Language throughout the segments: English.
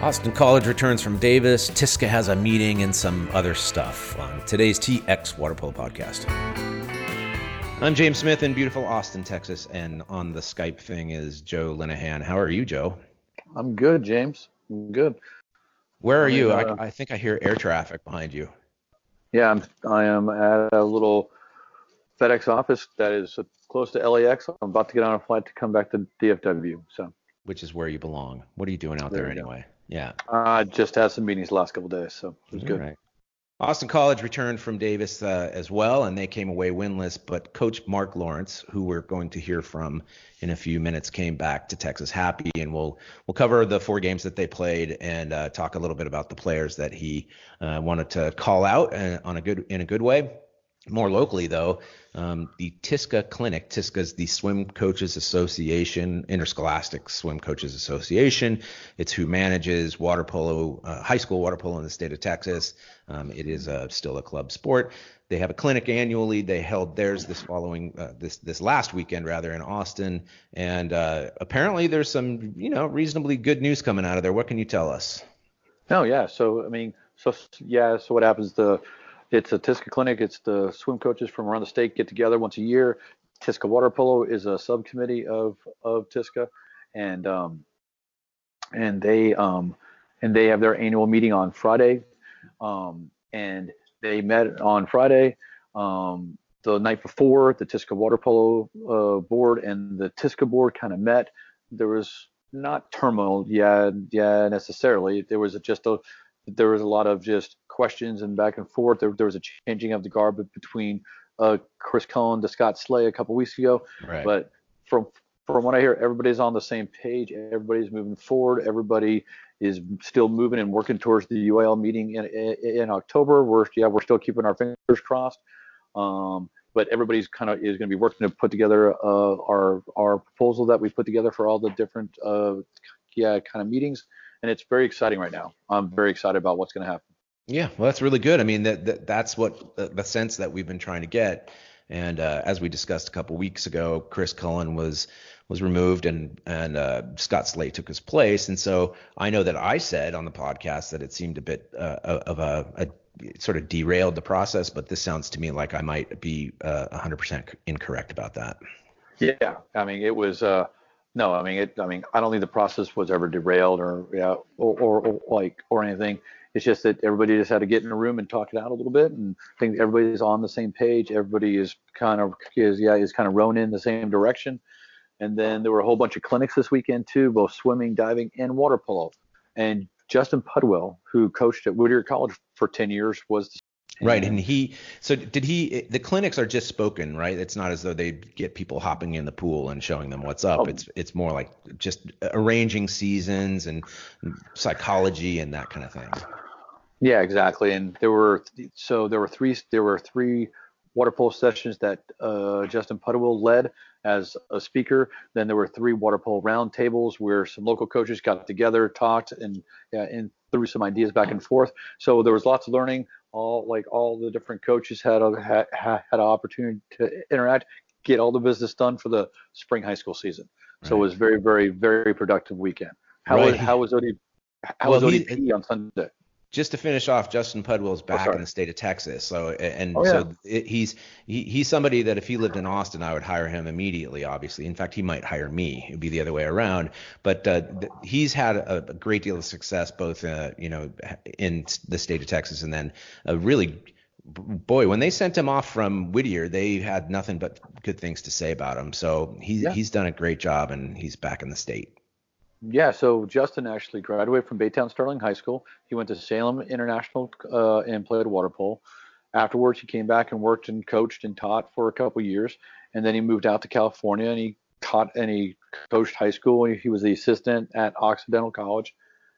Austin College returns from Davis. Tisca has a meeting and some other stuff on today's TX Water Polo podcast. I'm James Smith in beautiful Austin, Texas, and on the Skype thing is Joe Linehan. How are you, Joe? I'm good, James. I'm good. Where are you? Uh, I, I, think I hear air traffic behind you. Yeah, I'm. I am at a little FedEx office that is close to LAX. I'm about to get on a flight to come back to DFW. So. Which is where you belong. What are you doing out there, there anyway? Go. Yeah. I uh, just had some meetings the last couple days, so it was All good. Right. Austin College returned from Davis uh, as well, and they came away winless. But Coach Mark Lawrence, who we're going to hear from in a few minutes, came back to Texas happy, and we'll we'll cover the four games that they played and uh, talk a little bit about the players that he uh, wanted to call out uh, on a good in a good way. More locally, though, um, the TISCA Clinic. TISCA is the Swim Coaches Association, Interscholastic Swim Coaches Association. It's who manages water polo, uh, high school water polo in the state of Texas. Um, it is uh, still a club sport. They have a clinic annually. They held theirs this following uh, this this last weekend rather in Austin, and uh, apparently there's some you know reasonably good news coming out of there. What can you tell us? Oh yeah, so I mean, so yeah, so what happens? The it's a TISCA clinic. It's the swim coaches from around the state get together once a year. TISCA Water Polo is a subcommittee of of TISCA, and um, and they um, and they have their annual meeting on Friday, um, and they met on Friday. Um, the night before, the TISCA Water Polo uh, board and the TISCA board kind of met. There was not turmoil, yeah, yeah, necessarily. There was just a there was a lot of just questions and back and forth. There, there was a changing of the guard between uh, Chris Cohen to Scott Slay a couple weeks ago. Right. But from from what I hear, everybody's on the same page. Everybody's moving forward. Everybody is still moving and working towards the UIL meeting in, in, in October. We're yeah, we're still keeping our fingers crossed. Um, but everybody's kind of is going to be working to put together uh, our our proposal that we put together for all the different uh, yeah kind of meetings and it's very exciting right now. I'm very excited about what's going to happen. Yeah, well, that's really good. I mean, that, that that's what the, the sense that we've been trying to get. And uh, as we discussed a couple weeks ago, Chris Cullen was was removed and and uh, Scott Slay took his place. And so I know that I said on the podcast that it seemed a bit uh, of a, a, sort of derailed the process, but this sounds to me like I might be uh, 100% incorrect about that. Yeah, I mean it was. Uh, no, I mean, it, I mean, I don't think the process was ever derailed or, yeah, or, or, or, like, or anything. It's just that everybody just had to get in a room and talk it out a little bit, and I think everybody's on the same page. Everybody is kind of is yeah is kind of rowing in the same direction. And then there were a whole bunch of clinics this weekend too, both swimming, diving, and water polo. And Justin Pudwell, who coached at Whittier College for 10 years, was the Right, and he so did he the clinics are just spoken, right? It's not as though they get people hopping in the pool and showing them what's up. Oh. It's it's more like just arranging seasons and psychology and that kind of thing. Yeah, exactly. And there were so there were three there were three water polo sessions that uh, Justin Pudwell led as a speaker. Then there were three water polo roundtables where some local coaches got together, talked, and yeah, and threw some ideas back and forth. So there was lots of learning all like all the different coaches had a, had, had an opportunity to interact, get all the business done for the spring high school season. So right. it was very, very, very productive weekend. How right. was how was OD, how well, was ODP he, on Sunday? Just to finish off, Justin Pudwell's oh, back oh, in the state of Texas. So and oh, yeah. so it, he's he, he's somebody that if he lived in Austin, I would hire him immediately. Obviously, in fact, he might hire me. It'd be the other way around. But uh, th- he's had a, a, great deal of success both uh, you know in the state of Texas and then a really boy when they sent him off from Whittier, they had nothing but good things to say about him. So he's yeah. he's done a great job and he's back in the state. Yeah, so Justin actually graduated from Baytown Sterling High School. He went to Salem International uh, and played water polo. Afterwards, he came back and worked and coached and taught for a couple years, and then he moved out to California and he taught and he coached high school. He was the assistant at Occidental College,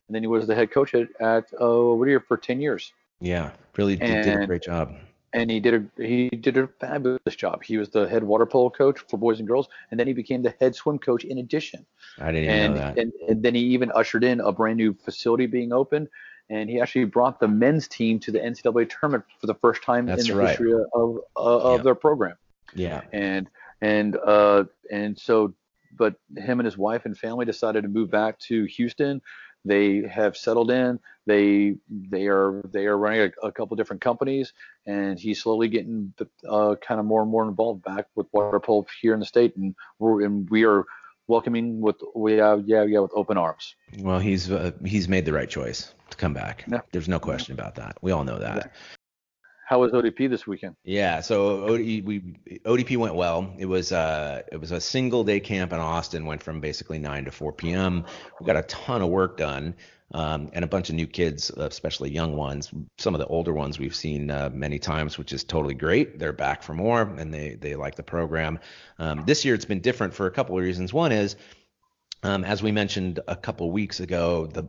and then he was the head coach at, at uh, Whittier for 10 years. Yeah, really did, did a great job and he did a he did a fabulous job. He was the head water polo coach for boys and girls, and then he became the head swim coach in addition. I didn't and, know that. And, and then he even ushered in a brand new facility being opened, and he actually brought the men's team to the NCAA tournament for the first time That's in the right. history of of, of yeah. their program. Yeah. And and uh and so, but him and his wife and family decided to move back to Houston they have settled in. They they are they are running a, a couple different companies, and he's slowly getting uh, kind of more and more involved back with water polo here in the state, and we're and we are welcoming with we have yeah yeah with open arms. Well, he's uh, he's made the right choice to come back. Yeah. There's no question about that. We all know that. Yeah. How was ODP this weekend? Yeah, so we, ODP went well. It was uh it was a single day camp in Austin. Went from basically 9 to 4 p.m. We got a ton of work done. Um, and a bunch of new kids, especially young ones. Some of the older ones we've seen uh, many times, which is totally great. They're back for more, and they they like the program. Um, this year it's been different for a couple of reasons. One is um, as we mentioned a couple weeks ago, the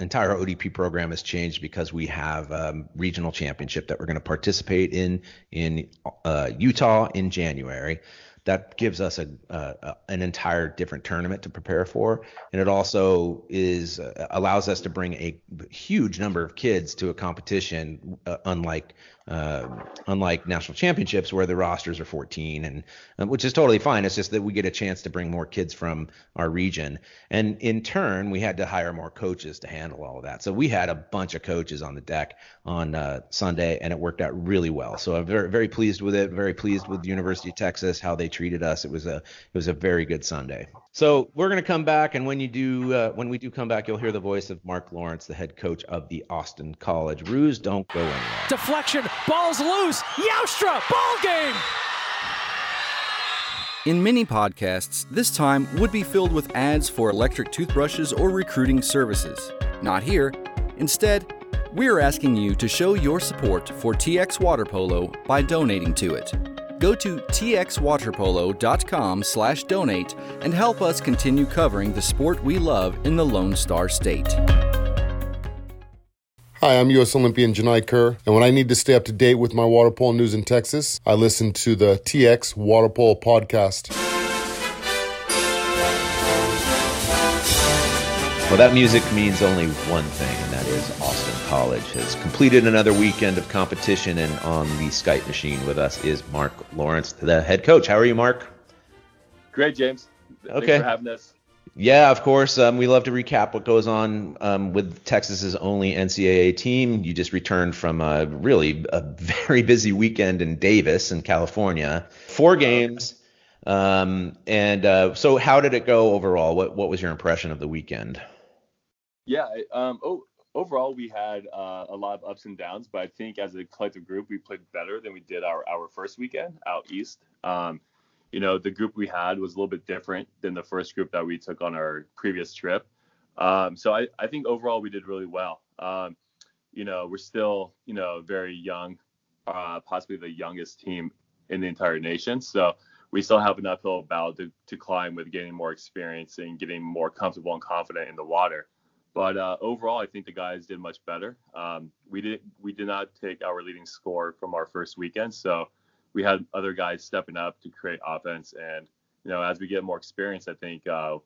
entire ODP program has changed because we have um, regional championship that we're going to participate in in uh, Utah in January. That gives us a, uh, an entire different tournament to prepare for, and it also is uh, allows us to bring a huge number of kids to a competition, uh, unlike uh, unlike national championships where the rosters are 14 and um, which is totally fine. It's just that we get a chance to bring more kids from our region. And in turn we had to hire more coaches to handle all of that. So we had a bunch of coaches on the deck on uh, sunday and it worked out really well. So i'm very very pleased with it very pleased with the university of texas how they treated us. It was a it was a very good sunday. So we're going to come back, and when you do, uh, when we do come back, you'll hear the voice of Mark Lawrence, the head coach of the Austin College. Roos. Don't go anywhere. Deflection, ball's loose. Youstra, ball game. In many podcasts, this time would be filled with ads for electric toothbrushes or recruiting services. Not here. Instead, we're asking you to show your support for TX Water Polo by donating to it go to txwaterpolo.com slash donate and help us continue covering the sport we love in the Lone Star State. Hi, I'm U.S. Olympian Genai Kerr, and when I need to stay up to date with my water polo news in Texas, I listen to the TX Water Polo podcast. Well, that music means only one thing, and that is Austin College has completed another weekend of competition, and on the Skype machine with us is Mark Lawrence, the head coach. How are you, Mark? Great, James. Okay. Thanks for having us. Yeah, of course. Um, we love to recap what goes on um, with Texas's only NCAA team. You just returned from a really a very busy weekend in Davis, in California. Four games. Um, and uh, so, how did it go overall? What What was your impression of the weekend? Yeah. Um, oh, overall, we had uh, a lot of ups and downs, but I think as a collective group, we played better than we did our, our first weekend out east. Um, you know, the group we had was a little bit different than the first group that we took on our previous trip. Um, so I, I think overall we did really well. Um, you know, we're still, you know, very young, uh, possibly the youngest team in the entire nation. So we still have an uphill battle to, to climb with getting more experience and getting more comfortable and confident in the water. But uh, overall, I think the guys did much better. Um, we did we did not take our leading score from our first weekend, so we had other guys stepping up to create offense. And you know, as we get more experience, I think uh,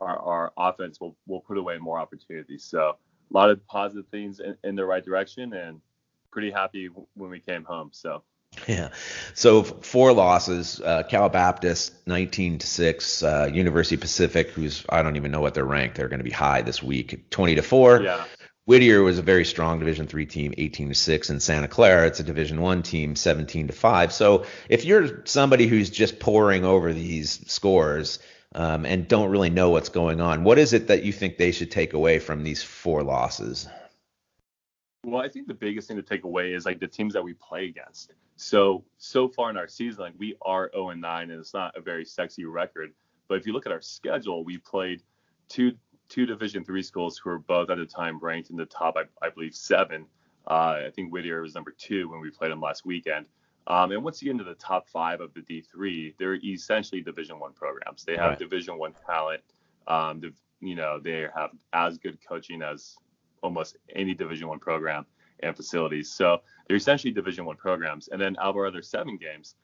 our, our offense will will put away more opportunities. So a lot of positive things in, in the right direction, and pretty happy when we came home. So. Yeah. So four losses. Uh, Cal Baptist 19 to six. Uh, University Pacific, who's I don't even know what they're ranked. They're going to be high this week. 20 to four. Yeah. Whittier was a very strong Division three team, 18 to six, and Santa Clara, it's a Division one team, 17 to five. So if you're somebody who's just poring over these scores um, and don't really know what's going on, what is it that you think they should take away from these four losses? Well, I think the biggest thing to take away is like the teams that we play against. So so far in our season, like we are 0 and 9, and it's not a very sexy record. But if you look at our schedule, we played two two Division three schools who were both at the time ranked in the top, I, I believe, seven. Uh, I think Whittier was number two when we played them last weekend. Um, and once you get into the top five of the D3, they're essentially Division One programs. They have right. Division One talent. Um, you know, they have as good coaching as almost any Division One program and facilities. So they're essentially Division One programs. And then out of our other seven games,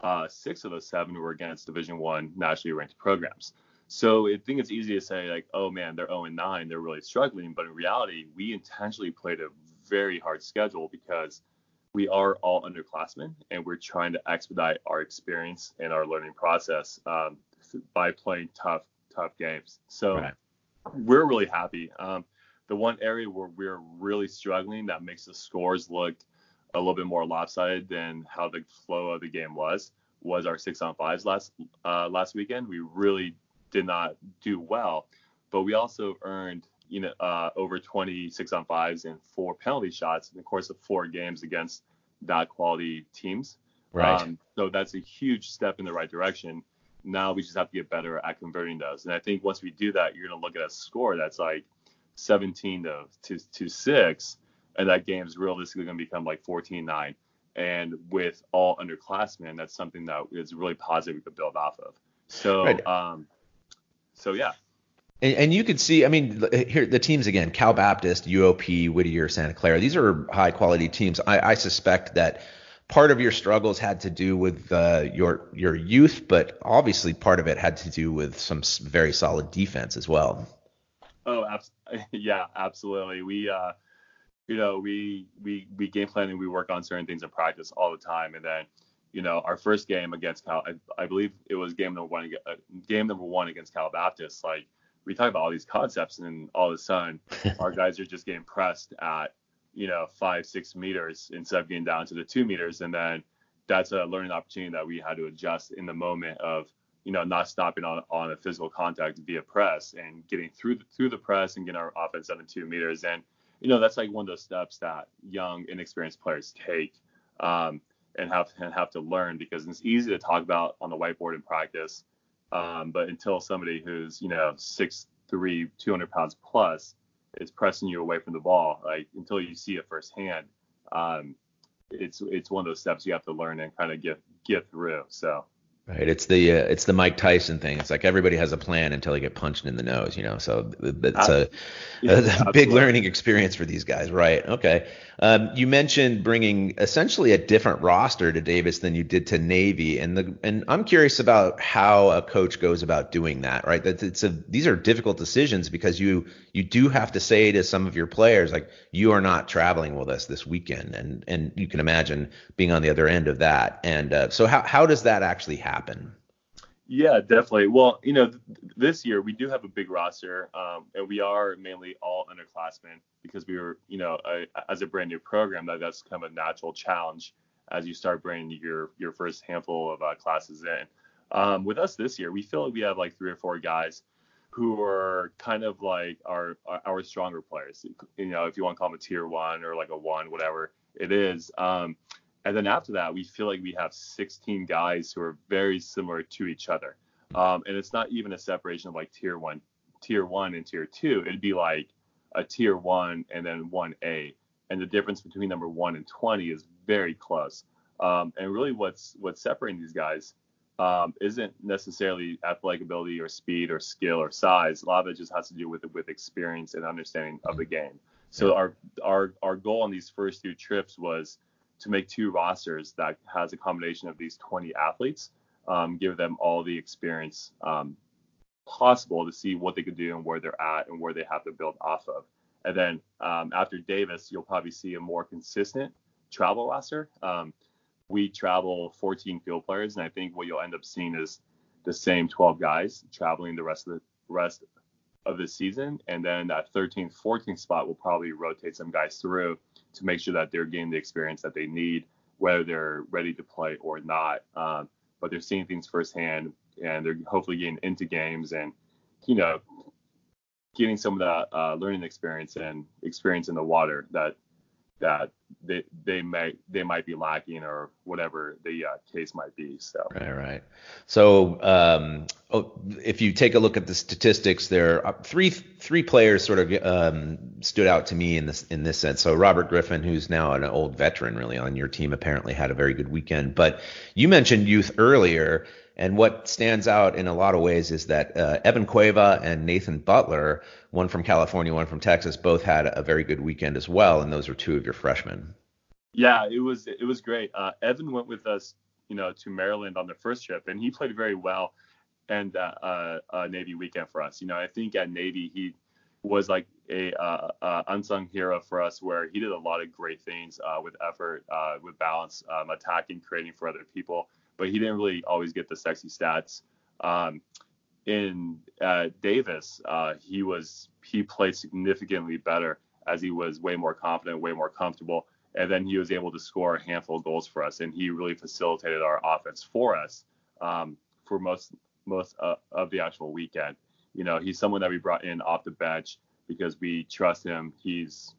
uh, six of those seven were against Division One nationally ranked programs. So I think it's easy to say like, oh man, they're 0 and 9, they're really struggling. But in reality, we intentionally played a very hard schedule because we are all underclassmen and we're trying to expedite our experience and our learning process um, by playing tough, tough games. So right. we're really happy. Um, the one area where we're really struggling that makes the scores look a little bit more lopsided than how the flow of the game was was our six on fives last uh, last weekend. We really did not do well, but we also earned you know uh, over 26 on fives and four penalty shots in the course of four games against that quality teams. Right. Um, so that's a huge step in the right direction. Now we just have to get better at converting those. And I think once we do that, you're going to look at a score that's like 17 to, to, to 6, and that game is realistically going to become like 14 9. And with all underclassmen, that's something that is really positive we could build off of. So, right. um, so yeah. And, and, you could see, I mean, here the teams again: Cal Baptist, UOP, Whittier, Santa Clara. These are high quality teams. I, I suspect that part of your struggles had to do with uh, your your youth, but obviously part of it had to do with some very solid defense as well. Oh, ab- yeah, absolutely. We, uh, you know, we we we game plan and we work on certain things in practice all the time, and then, you know, our first game against Cal, I, I believe it was game number one, uh, game number one against Cal Baptist. Like we talk about all these concepts, and all of a sudden, our guys are just getting pressed at you know, five, six meters instead of getting down to the two meters. And then that's a learning opportunity that we had to adjust in the moment of, you know, not stopping on, on a physical contact via press and getting through the, through the press and getting our offense seven two meters. And, you know, that's like one of those steps that young, inexperienced players take um, and have and have to learn because it's easy to talk about on the whiteboard in practice. Um, but until somebody who's, you know, six three, 200 pounds plus is pressing you away from the ball. Like until you see it firsthand, um, it's it's one of those steps you have to learn and kind of get get through. So Right. It's the uh, it's the Mike Tyson thing. It's like everybody has a plan until they get punched in the nose, you know. So it's a, a, a big learning experience for these guys, right? Okay. Um, you mentioned bringing essentially a different roster to Davis than you did to Navy, and the and I'm curious about how a coach goes about doing that, right? That it's a these are difficult decisions because you you do have to say to some of your players like you are not traveling with us this weekend, and and you can imagine being on the other end of that. And uh, so how how does that actually happen? Happen? Yeah, definitely. Well, you know, th- this year we do have a big roster, um, and we are mainly all underclassmen because we were, you know, a, as a brand new program, that that's kind of a natural challenge as you start bringing your your first handful of uh, classes in. Um, with us this year, we feel like we have like three or four guys who are kind of like our our stronger players. You know, if you want to call them a tier one or like a one, whatever it is. Um, and then after that, we feel like we have 16 guys who are very similar to each other. Um, and it's not even a separation of like tier one, tier one and tier two. It'd be like a tier one and then one A. And the difference between number one and 20 is very close. Um, and really, what's what's separating these guys um, isn't necessarily athletic ability or speed or skill or size. A lot of it just has to do with with experience and understanding of the game. So our our our goal on these first two trips was to make two rosters that has a combination of these 20 athletes, um, give them all the experience um, possible to see what they could do and where they're at and where they have to build off of. And then um, after Davis, you'll probably see a more consistent travel roster. Um, we travel 14 field players, and I think what you'll end up seeing is the same 12 guys traveling the rest of the rest of the season. And then that 13th, 14th spot will probably rotate some guys through to make sure that they're getting the experience that they need, whether they're ready to play or not. Um, but they're seeing things firsthand and they're hopefully getting into games and, you know, getting some of that uh, learning experience and experience in the water that that they they may they might be lacking or whatever the uh, case might be. So right, right. So um, oh, if you take a look at the statistics, there are three three players sort of um, stood out to me in this in this sense. So Robert Griffin, who's now an old veteran, really on your team, apparently had a very good weekend. But you mentioned youth earlier. And what stands out in a lot of ways is that uh, Evan Cueva and Nathan Butler, one from California, one from Texas, both had a very good weekend as well. And those are two of your freshmen. Yeah, it was it was great. Uh, Evan went with us, you know, to Maryland on the first trip, and he played very well. And uh, uh, uh Navy weekend for us, you know, I think at Navy he was like a uh, uh, unsung hero for us, where he did a lot of great things with effort, with balance, um, attacking, creating for other people but he didn't really always get the sexy stats. Um, in uh, Davis, uh, he was he played significantly better as he was way more confident, way more comfortable, and then he was able to score a handful of goals for us, and he really facilitated our offense for us um, for most most uh, of the actual weekend. You know, he's someone that we brought in off the bench because we trust him. He's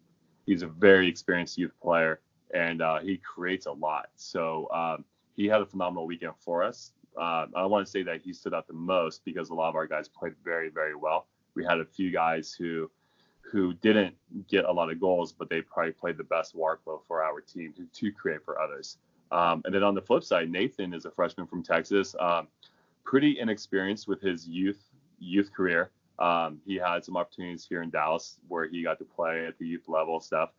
he's a very experienced youth player, and uh, he creates a lot. So um, he had a phenomenal weekend for us. Uh, I want to say that he stood out the most because a lot of our guys played very, very well. We had a few guys who who didn't get a lot of goals, but they probably played the best workflow for our team to, to create for others. Um, and then on the flip side, Nathan is a freshman from Texas, um, pretty inexperienced with his youth youth career. Um, he had some opportunities here in Dallas where he got to play at the youth level stuff.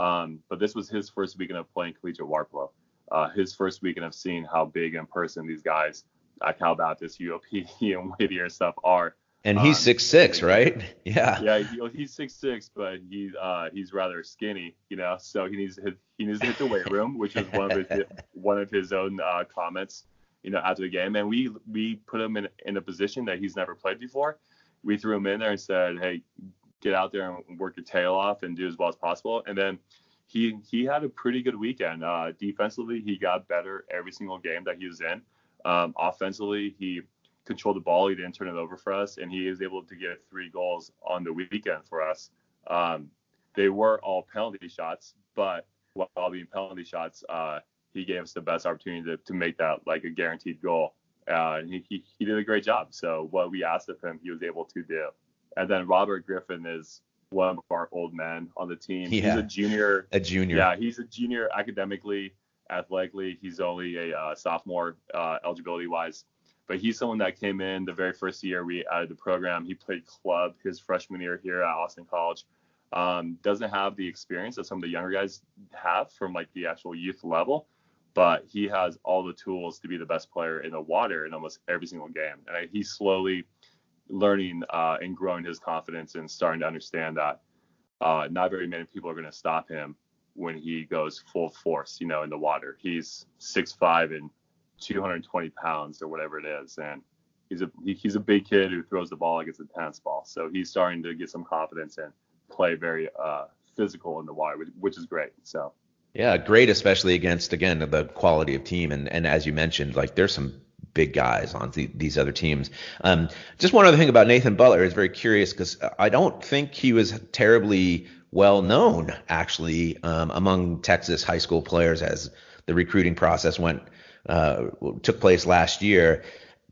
Um, but this was his first weekend of playing collegiate water polo. Uh, his first weekend of seeing how big in person these guys like how Cal this UOP, and Whittier stuff are. And he's um, six six, right? Yeah. Yeah, he, he's six six, but he's uh, he's rather skinny, you know. So he needs to hit, he needs to hit the weight room, which is one of his one of his own uh, comments, you know, after the game. And we we put him in in a position that he's never played before. We threw him in there and said, hey, get out there and work your tail off and do as well as possible. And then he he had a pretty good weekend. Uh, defensively, he got better every single game that he was in. Um, offensively, he controlled the ball. He didn't turn it over for us, and he was able to get three goals on the weekend for us. Um, they were all penalty shots, but while being penalty shots, uh, he gave us the best opportunity to, to make that like a guaranteed goal. Uh, and he, he, he did a great job. So what we asked of him, he was able to do. And then Robert Griffin is one of our old men on the team. Yeah. He's a junior. A junior. Yeah, he's a junior academically, athletically. He's only a uh, sophomore uh, eligibility wise but he's someone that came in the very first year we added the program. He played club his freshman year here at Austin College. Um, doesn't have the experience that some of the younger guys have from like the actual youth level, but he has all the tools to be the best player in the water in almost every single game. And he's slowly learning uh, and growing his confidence and starting to understand that uh, not very many people are going to stop him when he goes full force, you know, in the water. He's six five and 220 pounds or whatever it is, and he's a he's a big kid who throws the ball like it's a tennis ball. So he's starting to get some confidence and play very uh, physical in the water, which, which is great. So. Yeah, great, especially against again the quality of team, and and as you mentioned, like there's some big guys on the, these other teams. Um, just one other thing about Nathan Butler is very curious because I don't think he was terribly well known actually um, among Texas high school players as the recruiting process went uh, took place last year.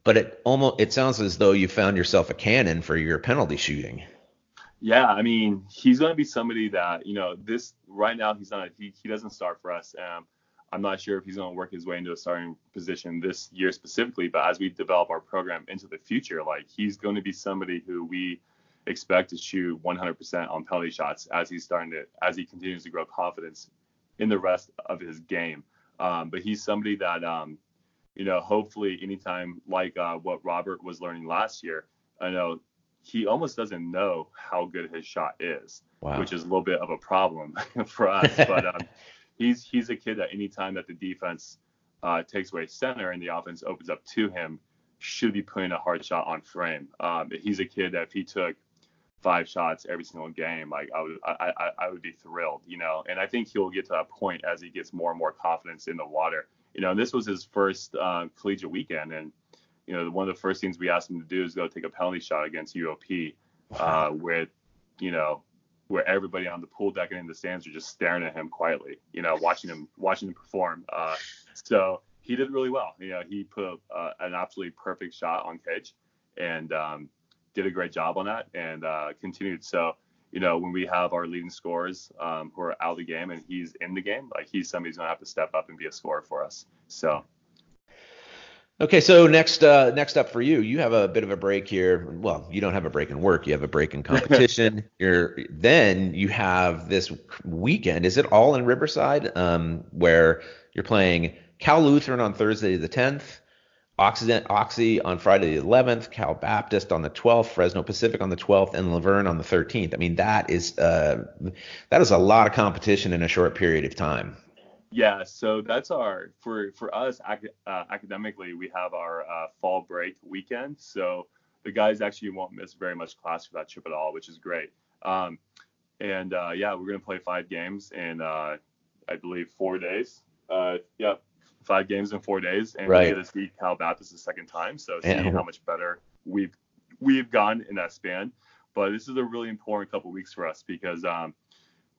But it almost it sounds as though you found yourself a cannon for your penalty shooting. Yeah, I mean, he's going to be somebody that you know this right now. He's not he, he doesn't start for us. Um, I'm not sure if he's going to work his way into a starting position this year specifically, but as we develop our program into the future, like he's going to be somebody who we expect to shoot 100% on penalty shots as he's starting to as he continues to grow confidence in the rest of his game. Um, but he's somebody that, um, you know, hopefully anytime like uh, what Robert was learning last year, I know he almost doesn't know how good his shot is, wow. which is a little bit of a problem for us. but um, he's he's a kid that anytime that the defense uh, takes away center and the offense opens up to him, should be putting a hard shot on frame. Um, he's a kid that if he took five shots every single game, like I would I, I, I would be thrilled, you know. And I think he'll get to that point as he gets more and more confidence in the water. You know, and this was his first uh, collegiate weekend, and you know, one of the first things we asked him to do is go take a penalty shot against UOP, uh, with you know, where everybody on the pool deck and in the stands are just staring at him quietly, you know, watching him watching him perform. Uh, so he did really well. You know, he put uh, an absolutely perfect shot on cage, and um, did a great job on that and uh, continued. So, you know, when we have our leading scorers um, who are out of the game and he's in the game, like he's somebody who's gonna have to step up and be a scorer for us. So. Okay, so next uh, next up for you, you have a bit of a break here. Well, you don't have a break in work, you have a break in competition. You're then you have this weekend. Is it all in Riverside, um, where you're playing Cal Lutheran on Thursday the 10th, Occident, Oxy on Friday the 11th, Cal Baptist on the 12th, Fresno Pacific on the 12th, and La Verne on the 13th. I mean, that is uh, that is a lot of competition in a short period of time. Yeah, so that's our for for us ac- uh, academically, we have our uh, fall break weekend. So the guys actually won't miss very much class for that trip at all, which is great. Um, and uh, yeah, we're gonna play five games in uh, I believe four days. Uh, yeah, five games in four days, and right. we get to see Cal Baptist the second time. So seeing yeah. how much better we've we've gone in that span. But this is a really important couple weeks for us because um,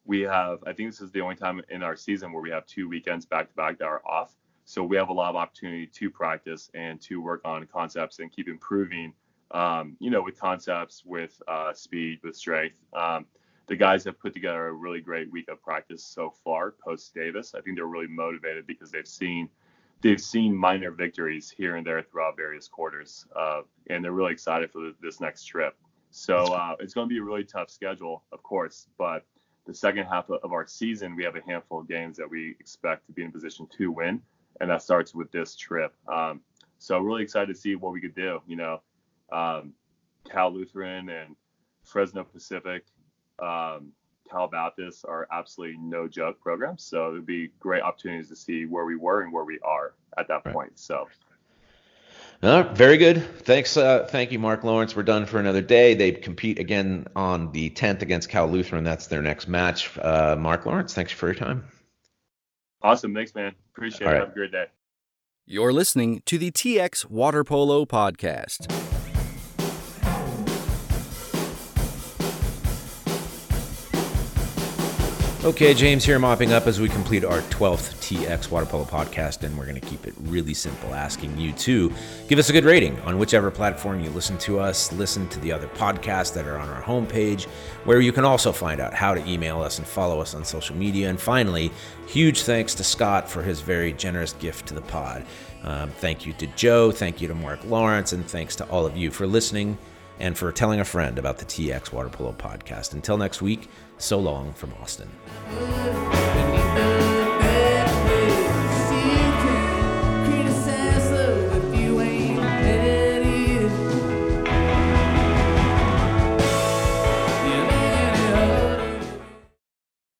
we have I think this is the only time in our season where we have two weekends back to back that are off. So we have a lot of opportunity to practice and to work on concepts and keep improving. Um, you know, with concepts, with uh, speed, with strength. Um, the guys have put together a really great week of practice so far post Davis. I think they're really motivated because they've seen they've seen minor victories here and there throughout various quarters, uh, and they're really excited for this next trip. So uh, it's going to be a really tough schedule, of course, but the second half of our season, we have a handful of games that we expect to be in a position to win, and that starts with this trip. Um, so really excited to see what we could do. You know, um, Cal Lutheran and Fresno Pacific um, Cal Baptist are absolutely no joke programs. So it would be great opportunities to see where we were and where we are at that right. point. So. Uh, very good. Thanks. Uh, thank you, Mark Lawrence. We're done for another day. They compete again on the 10th against Cal Lutheran. That's their next match. Uh, Mark Lawrence, thanks for your time. Awesome. Thanks, man. Appreciate All it. Right. Have a great day. You're listening to the TX Water Polo Podcast. Okay, James here mopping up as we complete our 12th TX Water Polo podcast, and we're going to keep it really simple, asking you to give us a good rating on whichever platform you listen to us. Listen to the other podcasts that are on our homepage, where you can also find out how to email us and follow us on social media. And finally, huge thanks to Scott for his very generous gift to the pod. Um, thank you to Joe, thank you to Mark Lawrence, and thanks to all of you for listening and for telling a friend about the TX Water Polo podcast. Until next week, so long from Austin.